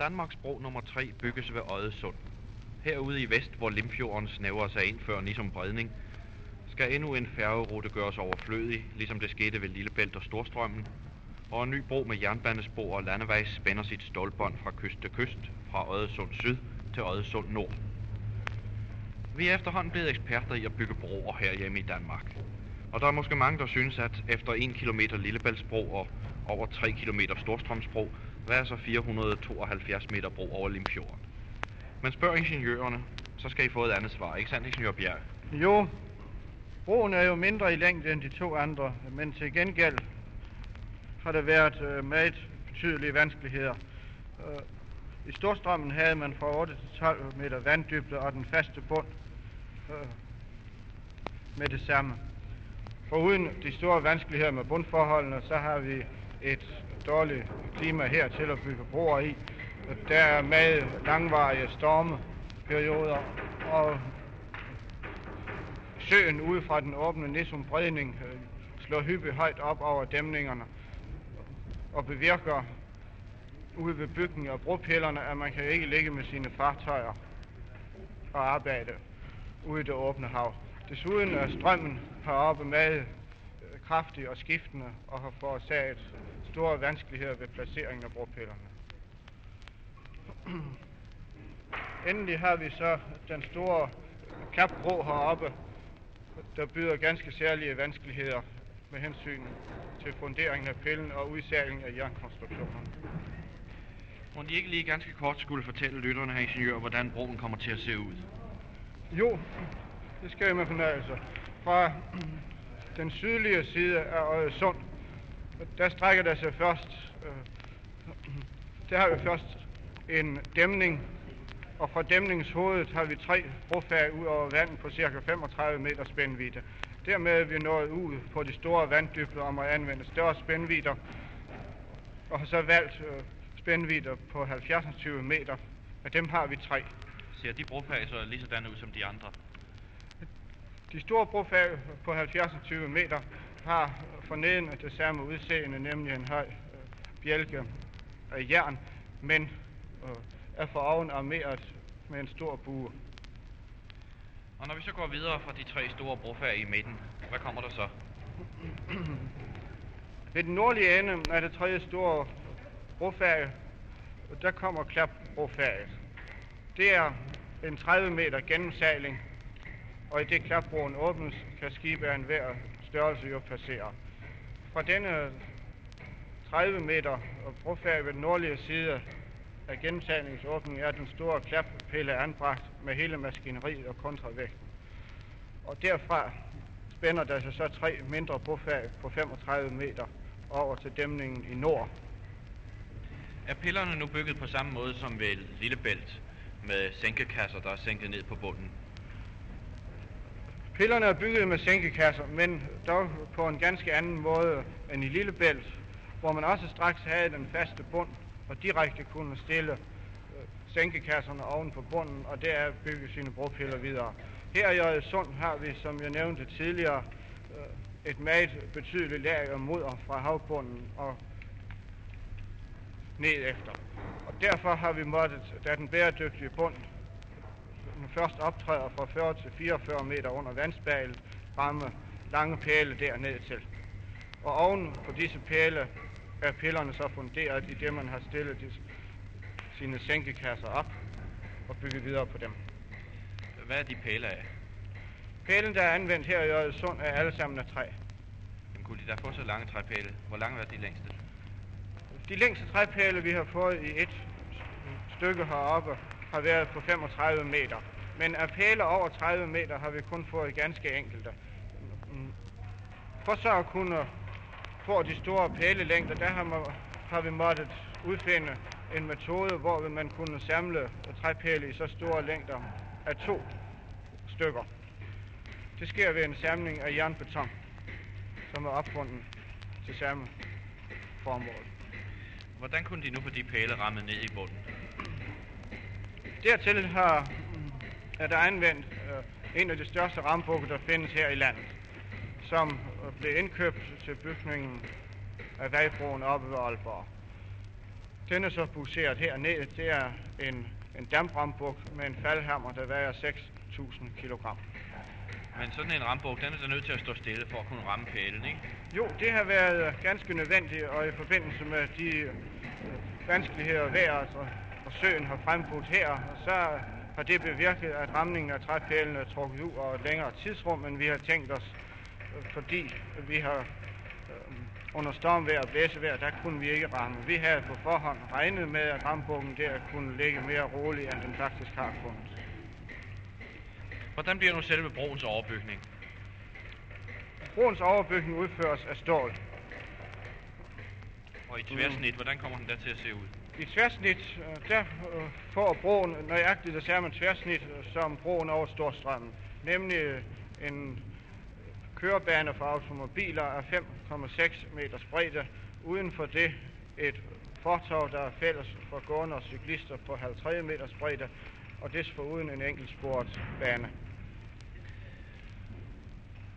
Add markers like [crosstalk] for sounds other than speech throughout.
Danmarks bro nummer 3 bygges ved Ødesund. Herude i vest, hvor Limfjorden snæver sig ind før Nisum Bredning, skal endnu en færgerute gøres overflødig, ligesom det skete ved Lillebælt og Storstrømmen, og en ny bro med jernbanespor og landevej spænder sit stålbånd fra kyst til kyst, fra Ødesund Syd til Ødesund Nord. Vi er efterhånden blevet eksperter i at bygge broer herhjemme i Danmark. Og der er måske mange, der synes, at efter 1 km Lillebæltsbro og over 3 km Storstrømsbro, hvad er så 472 meter bro over Limfjorden? Men spørg ingeniørerne, så skal I få et andet svar, ikke sandt, ingeniør Bjerg? Jo, broen er jo mindre i længde end de to andre, men til gengæld har der været øh, meget betydelige vanskeligheder. Øh, I Storstrømmen havde man fra 8 til 12 meter vanddybde og den faste bund øh, med det samme. Foruden de store vanskeligheder med bundforholdene, så har vi et dårligt klima her til at bygge broer i. Der er meget langvarige stormeperioder, og søen ud fra den åbne Nissum Bredning øh, slår hyppigt højt op over dæmningerne og bevirker ude ved bygningen og bropillerne, at man kan ikke ligge med sine fartøjer og arbejde ude i det åbne hav. Desuden er strømmen heroppe meget øh, kraftig og skiftende og har forårsaget store vanskeligheder ved placeringen af bropillerne. [clears throat] Endelig har vi så den store klapbro heroppe, der byder ganske særlige vanskeligheder med hensyn til funderingen af pillen og udsætningen af jernkonstruktionerne. Må de ikke lige ganske kort skulle fortælle lytterne her ingeniør, hvordan broen kommer til at se ud? Jo, det skal jeg med fornøjelse. Fra [clears throat] den sydlige side af Øresund, der strækker der sig først, øh, [clears throat] der har vi først en dæmning, og fra dæmningshovedet har vi tre brofag ud over vandet på ca. 35 meter spændvidde. Dermed er vi nået ud på de store vanddybder om at anvende større spændvidder, og har så valgt øh, spændvidder på 70 meter. Af dem har vi tre. Ser de brofag så lige sådan ud som de andre? De store brofag på 70 meter har forneden det samme udseende, nemlig en høj øh, bjælke af jern, men øh, er for oven armeret med en stor bue. Og når vi så går videre fra de tre store brofag i midten, hvad kommer der så? [clears throat] Ved den nordlige ende af det tredje store brofag, der kommer klapbrofaget. Det er en 30 meter gennemsejling, og i det klapbroen åbnes, kan skibe af enhver størrelse jo passere. Fra denne 30 meter brofærge ved den nordlige side af gennemsejlingsåbningen er den store klappille anbragt med hele maskineriet og kontravægten. Og derfra spænder der sig så tre mindre brofag på 35 meter over til dæmningen i nord. Er pillerne nu bygget på samme måde som ved Lillebælt, med sænkekasser, der er sænket ned på bunden? Pillerne er bygget med sænkekasser, men dog på en ganske anden måde end i Lillebælt, hvor man også straks havde den faste bund og direkte kunne stille øh, sænkekasserne oven på bunden, og der bygge sine bropiller videre. Her i Øresund har vi, som jeg nævnte tidligere, øh, et meget betydeligt lag af mudder fra havbunden og ned efter. Og derfor har vi måttet, da den bæredygtige bund den først optræder fra 40 til 44 meter under vandspejlet, ramme lange pæle derned til. Og oven på disse pæle er pillerne så funderet i det, man har stillet de, sine sænkekasser op og bygget videre på dem. Hvad er de pæle af? Pælen, der er anvendt her i Øresund, er alle sammen af træ. Jamen, kunne de da få så lange træpæle? Hvor lange er de længste? De længste træpæle, vi har fået i et stykke heroppe, har været på 35 meter. Men af pæle over 30 meter har vi kun fået ganske enkelte. Mm. For så at kunne få de store pælelængder, der har, man, har vi måttet udfinde en metode, hvor man kunne samle træpæle i så store længder af to stykker. Det sker ved en samling af jernbeton, som er opfundet til samme formål. Hvordan kunne de nu få de pæle rammet ned i bunden? Dertil har, er der anvendt øh, en af de største rambukker, der findes her i landet, som blev indkøbt til bygningen af vejbroen oppe ved Aalborg. Den er så busseret hernede. Det er en, en dambrambuk med en faldhammer, der vejer 6.000 kg. Men sådan en rambuk, den er da nødt til at stå stille for at kunne ramme pælen, ikke? Jo, det har været ganske nødvendigt, og i forbindelse med de øh, vanskeligheder vejret og, og søen har frembudt her, så har det bevirket, at ramningen af træpælene er trukket ud over et længere tidsrum, end vi har tænkt os, fordi vi har øh, under stormvejr og blæsevejr, der kunne vi ikke ramme. Vi havde på forhånd regnet med, at rambukken der kunne ligge mere rolig, end den faktisk har kunnet. Hvordan bliver nu selve broens overbygning? Broens overbygning udføres af stål. Og i tværsnit, hvordan kommer den der til at se ud? I tværsnit, øh, der øh, får broen nøjagtigt det samme tværsnit øh, som broen over Storstrømmen, nemlig en kørebane for automobiler af 5,6 meters bredde. Uden for det et fortov, der er fælles for gående og cyklister på 50 meters bredde, og desforuden en enkeltsporet bane.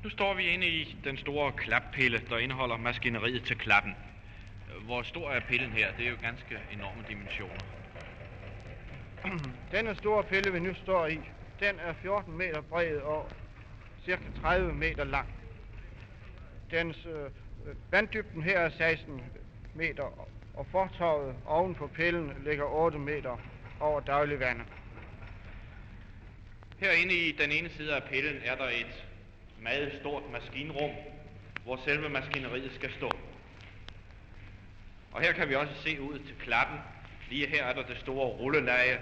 Nu står vi inde i den store klappille, der indeholder maskineriet til klappen. Hvor stor er pillen her? Det er jo ganske enorme dimensioner. [clears throat] Denne store pille, vi nu står i, den er 14 meter bred og cirka 30 meter lang. Dens øh, vanddybden her er 16 meter, og fortorvet oven på pillen ligger 8 meter over daglig vand. Herinde i den ene side af pillen er der et meget stort maskinrum, hvor selve maskineriet skal stå. Og her kan vi også se ud til klappen. Lige her er der det store rulleleje,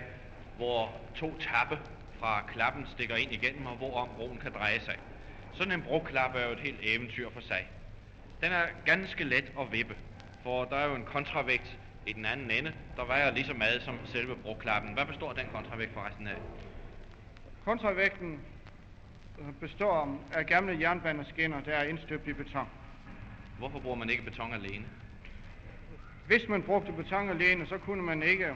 hvor to tappe fra klappen stikker ind igennem, og hvorom broen kan dreje sig. Sådan en broklappe er jo et helt eventyr for sig. Den er ganske let at vippe, for der er jo en kontravægt i den anden ende, der vejer lige så meget som selve broklappen. Hvad består den kontravægt forresten af? Kontravægten øh, består af gamle jernbaneskinner, der er indstøbt i beton. Hvorfor bruger man ikke beton alene? Hvis man brugte beton alene, så kunne man ikke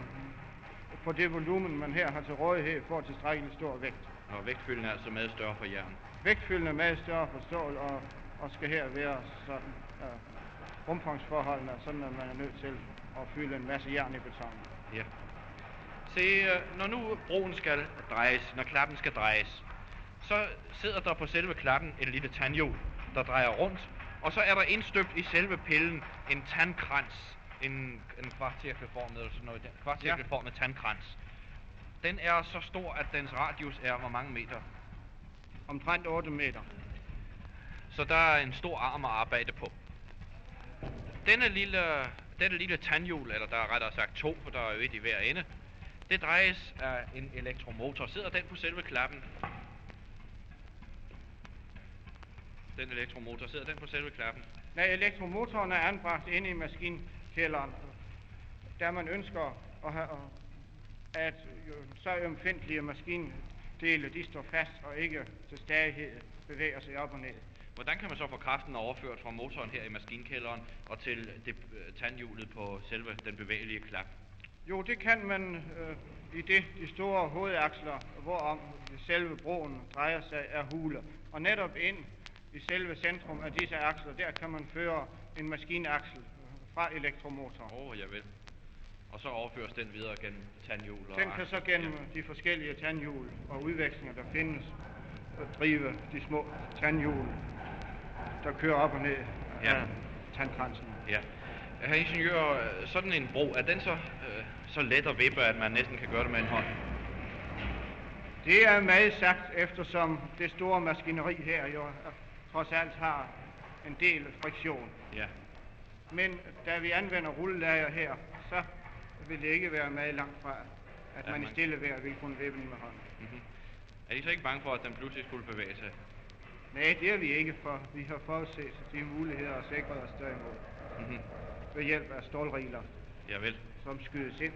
på det volumen, man her har til rådighed, få tilstrækkeligt stor vægt. Og vægtfylden er altså meget større for jern. Vægtfylden er meget større for stål, og, og skal her være sådan, uh, rumfangsforholdene sådan, at man er nødt til at fylde en masse jern i betonen. Ja. Se, øh, når nu broen skal drejes, når klappen skal drejes, så sidder der på selve klappen et lille tandhjul, der drejer rundt, og så er der indstøbt i selve pillen en tandkrans, en, en kvartcirkelformet eller sådan noget, den kvartcirkelformet ja. tandkrans. Den er så stor, at dens radius er hvor mange meter? Omtrent 8 meter. Så der er en stor arm at arbejde på. Denne lille, denne lille tandhjul, eller der er rettere sagt to, for der er jo et i hver ende, det drejes af en elektromotor. Sidder den på selve klappen? Den elektromotor, sidder den på selve klappen? Nej, elektromotoren er anbragt inde i maskinkælderen, da man ønsker at have, at så ømfindtlige maskindele, de står fast og ikke til stadighed bevæger sig op og ned. Hvordan kan man så få kraften overført fra motoren her i maskinkælderen og til det, øh, tandhjulet på selve den bevægelige klap? Jo, det kan man øh, i det, de store hovedaksler, hvorom selve broen drejer sig af hule. Og netop ind i selve centrum af disse aksler, der kan man føre en maskinaksel fra elektromotoren. Åh, oh, jeg vil. Og så overføres den videre gennem tandhjul og Den kan så gennem ja. de forskellige tandhjul og udvekslinger, der findes, drive de små tandhjul, der kører op og ned ja. af tandkransen. Ja. Herr ingeniør, sådan en bro, er den så, øh, så let at vippe, at man næsten kan gøre det med en hånd? Det er meget sagt, eftersom det store maskineri her jo trods alt har en del friktion. Ja. Men da vi anvender rullelager her, så vil det ikke være meget langt fra, at ja, man, man i stille vejr vil kunne vippe den med hånden. Mm-hmm. Er I så ikke bange for, at den pludselig skulle bevæge sig? Nej, det er vi ikke, for vi har forudset de muligheder og sikret os derimod. Mm-hmm. Ved hjælp af stålregler, ja, vel. som skydes ind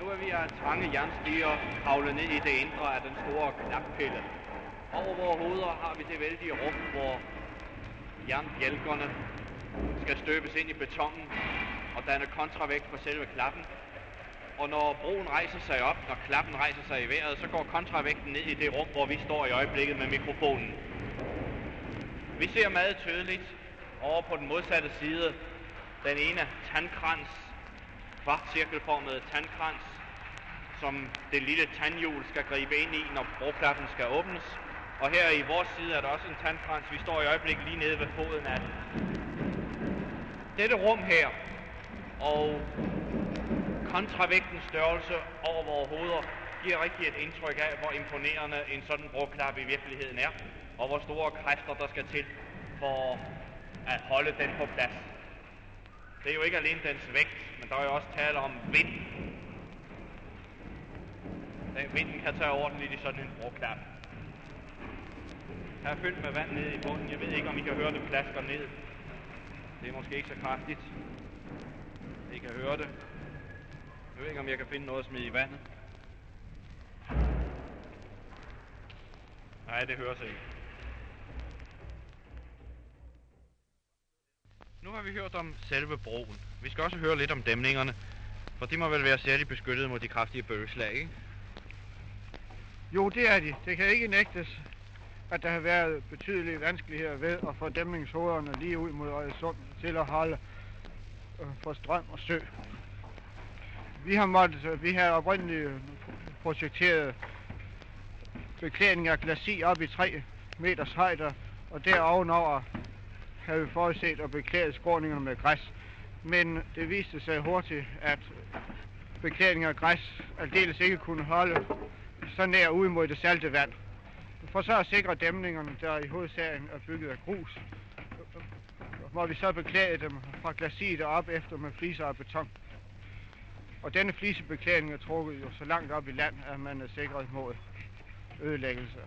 Nu er vi af trange jernstiger kravlet ned i det indre af den store knappille. Over vores hoveder har vi det vældige rum, hvor jernbjælkerne skal støbes ind i betongen og danne kontravægt for selve klappen. og når broen rejser sig op, når klappen rejser sig i vejret, så går kontravægten ned i det rum, hvor vi står i øjeblikket med mikrofonen. Vi ser meget tydeligt over på den modsatte side den ene tandkrans, kvartcirkelformede tandkrans, som det lille tandhjul skal gribe ind i, når broklappen skal åbnes. Og her i vores side er der også en tandfrans. Vi står i øjeblikket lige nede ved foden af den. Dette rum her, og kontravægtens størrelse over vores hoveder, giver rigtig et indtryk af, hvor imponerende en sådan broklap i virkeligheden er, og hvor store kræfter der skal til for at holde den på plads. Det er jo ikke alene dens vægt, men der er jo også tale om vind. Øh, den vinden kan tage ordentligt i sådan en broklap. Her er fyldt med vand nede i bunden. Jeg ved ikke, om I kan høre det plasker ned. Det er måske ikke så kraftigt. I kan høre det. Jeg ved ikke, om jeg kan finde noget at smide i vandet. Nej, det hører sig ikke. Nu har vi hørt om selve broen. Vi skal også høre lidt om dæmningerne, for de må vel være særligt beskyttet mod de kraftige bølgeslag, ikke? Jo, det er de. Det kan ikke nægtes, at der har været betydelige vanskeligheder ved at få dæmningshovederne lige ud mod Øresund til at holde øh, for strøm og sø. Vi har, måttet, øh, vi har oprindeligt øh, projekteret beklædning af glasi op i 3 meters højde, og derovenover har vi forudset at beklæde skråningerne med græs. Men det viste sig hurtigt, at beklædning af græs aldeles ikke kunne holde så nær ud mod det salte vand. For så at sikre dæmningerne, der i hovedsagen er bygget af grus, hvor vi så beklæde dem fra glasiet op efter med fliser og beton. Og denne flisebeklædning er trukket jo så langt op i land, at man er sikret mod ødelæggelse.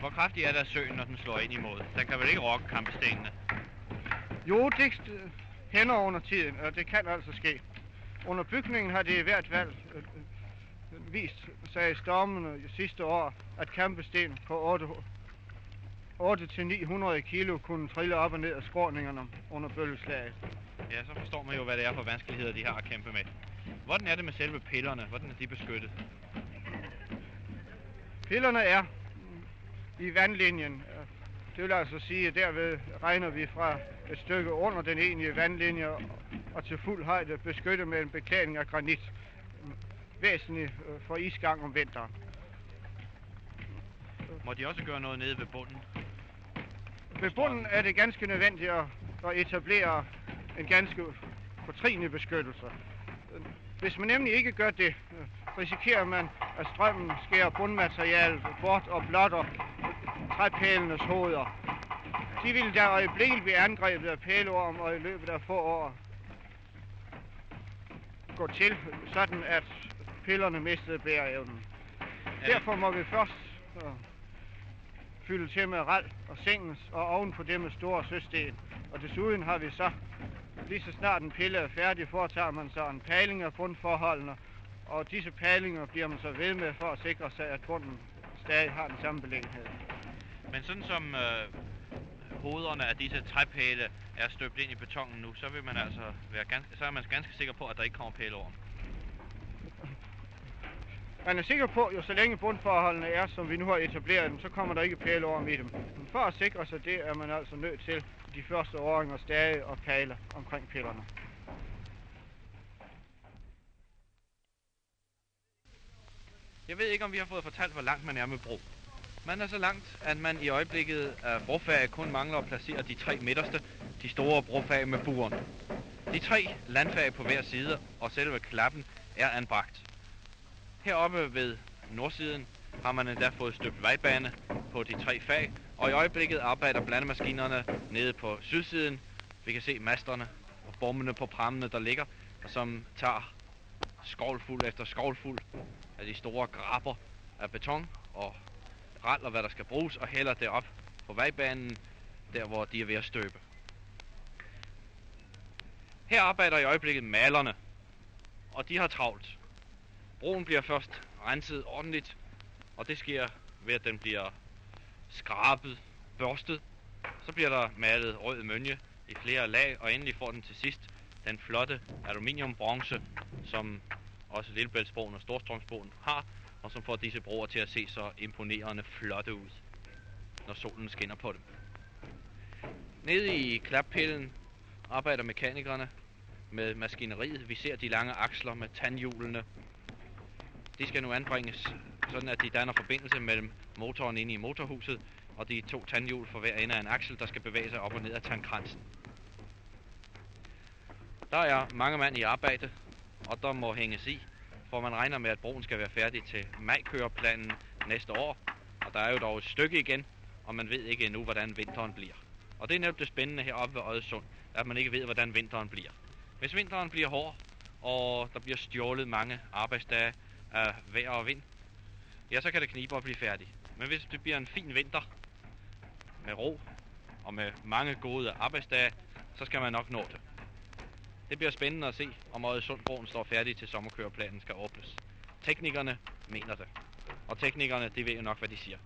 Hvor kraftig er der søen, når den slår ind imod? Den kan vel ikke rokke kampestenene? Jo, det hænder under tiden, og det kan altså ske. Under bygningen har det i hvert fald vist i stormene sidste år, at kampesten på 8-900 kilo kunne trille op og ned af skråningerne under bølgeslaget. Ja, så forstår man jo, hvad det er for vanskeligheder, de har at kæmpe med. Hvordan er det med selve pillerne? Hvordan er de beskyttet? Pillerne er i vandlinjen. Det vil altså sige, at derved regner vi fra et stykke under den egentlige vandlinje og til fuld højde beskyttet med en beklædning af granit. Væsentligt øh, for isgang om vinteren. Må de også gøre noget nede ved bunden? Ved bunden er det ganske nødvendigt at etablere en ganske fortrinlig beskyttelse. Hvis man nemlig ikke gør det, risikerer man, at strømmen skærer bundmaterialet bort og blotter træpælenes hoveder. De ville der øjeblikkeligt blive angrebet af pæleorm og i løbet af få år gå til, sådan at pillerne mistede bæreevnen. Derfor må vi først uh, fylde til med ral og sengens, og oven på det med store søsten. Og desuden har vi så, lige så snart en pille er færdig, foretager man så en paling af bundforholdene, og disse palinger bliver man så ved med for at sikre sig, at bunden stadig har den samme beliggenhed. Men sådan som øh, hovederne af disse træpæle er støbt ind i betongen nu, så vil man altså være ganske, så er man ganske sikker på, at der ikke kommer pæle over. Man er sikker på, jo så længe bundforholdene er, som vi nu har etableret dem, så kommer der ikke pæle over med dem. Men for at sikre sig det, er man altså nødt til de første åringer stadig og pale omkring pillerne. Jeg ved ikke, om vi har fået fortalt, hvor langt man er med bro. Man er så langt, at man i øjeblikket af brofag kun mangler at placere de tre midterste, de store brofag med buren. De tre landfag på hver side og selve klappen er anbragt. Heroppe ved nordsiden har man endda fået støbt vejbane på de tre fag, og i øjeblikket arbejder blandemaskinerne nede på sydsiden. Vi kan se masterne og bommene på prammene, der ligger, og som tager skovlfuld efter skovlfuld af de store grapper af beton og raller, og hvad der skal bruges, og hælder det op på vejbanen, der hvor de er ved at støbe. Her arbejder i øjeblikket malerne, og de har travlt. Broen bliver først renset ordentligt, og det sker ved at den bliver skrabet, børstet. Så bliver der malet rød mønje i flere lag, og endelig får den til sidst den flotte aluminiumbronze, som også Lillebæltsbroen og Storstrømsbroen har, og som får disse broer til at se så imponerende flotte ud, når solen skinner på dem. Nede i klappillen arbejder mekanikerne med maskineriet. Vi ser de lange aksler med tandhjulene. De skal nu anbringes, sådan at de danner forbindelse mellem motoren inde i motorhuset og de to tandhjul for hver ende af en aksel, der skal bevæge sig op og ned af tandkransen. Der er mange mand i arbejde, og der må hænges i, for man regner med, at broen skal være færdig til majkøreplanen næste år. Og der er jo dog et stykke igen, og man ved ikke endnu, hvordan vinteren bliver. Og det er netop det spændende heroppe ved Øjesund, at man ikke ved, hvordan vinteren bliver. Hvis vinteren bliver hård, og der bliver stjålet mange arbejdsdage af vejr og vind, ja, så kan det knibe at blive færdig. Men hvis det bliver en fin vinter, med ro og med mange gode arbejdsdage, så skal man nok nå det. Det bliver spændende at se, om Øresundbroen står færdig til sommerkøreplanen skal åbnes. Teknikerne mener det. Og teknikerne, de ved jo nok, hvad de siger.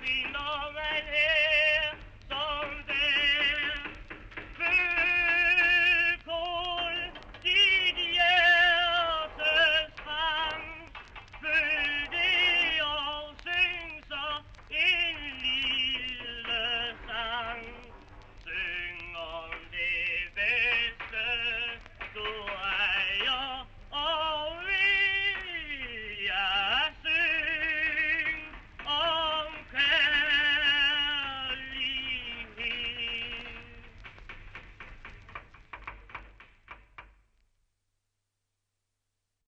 baby, no.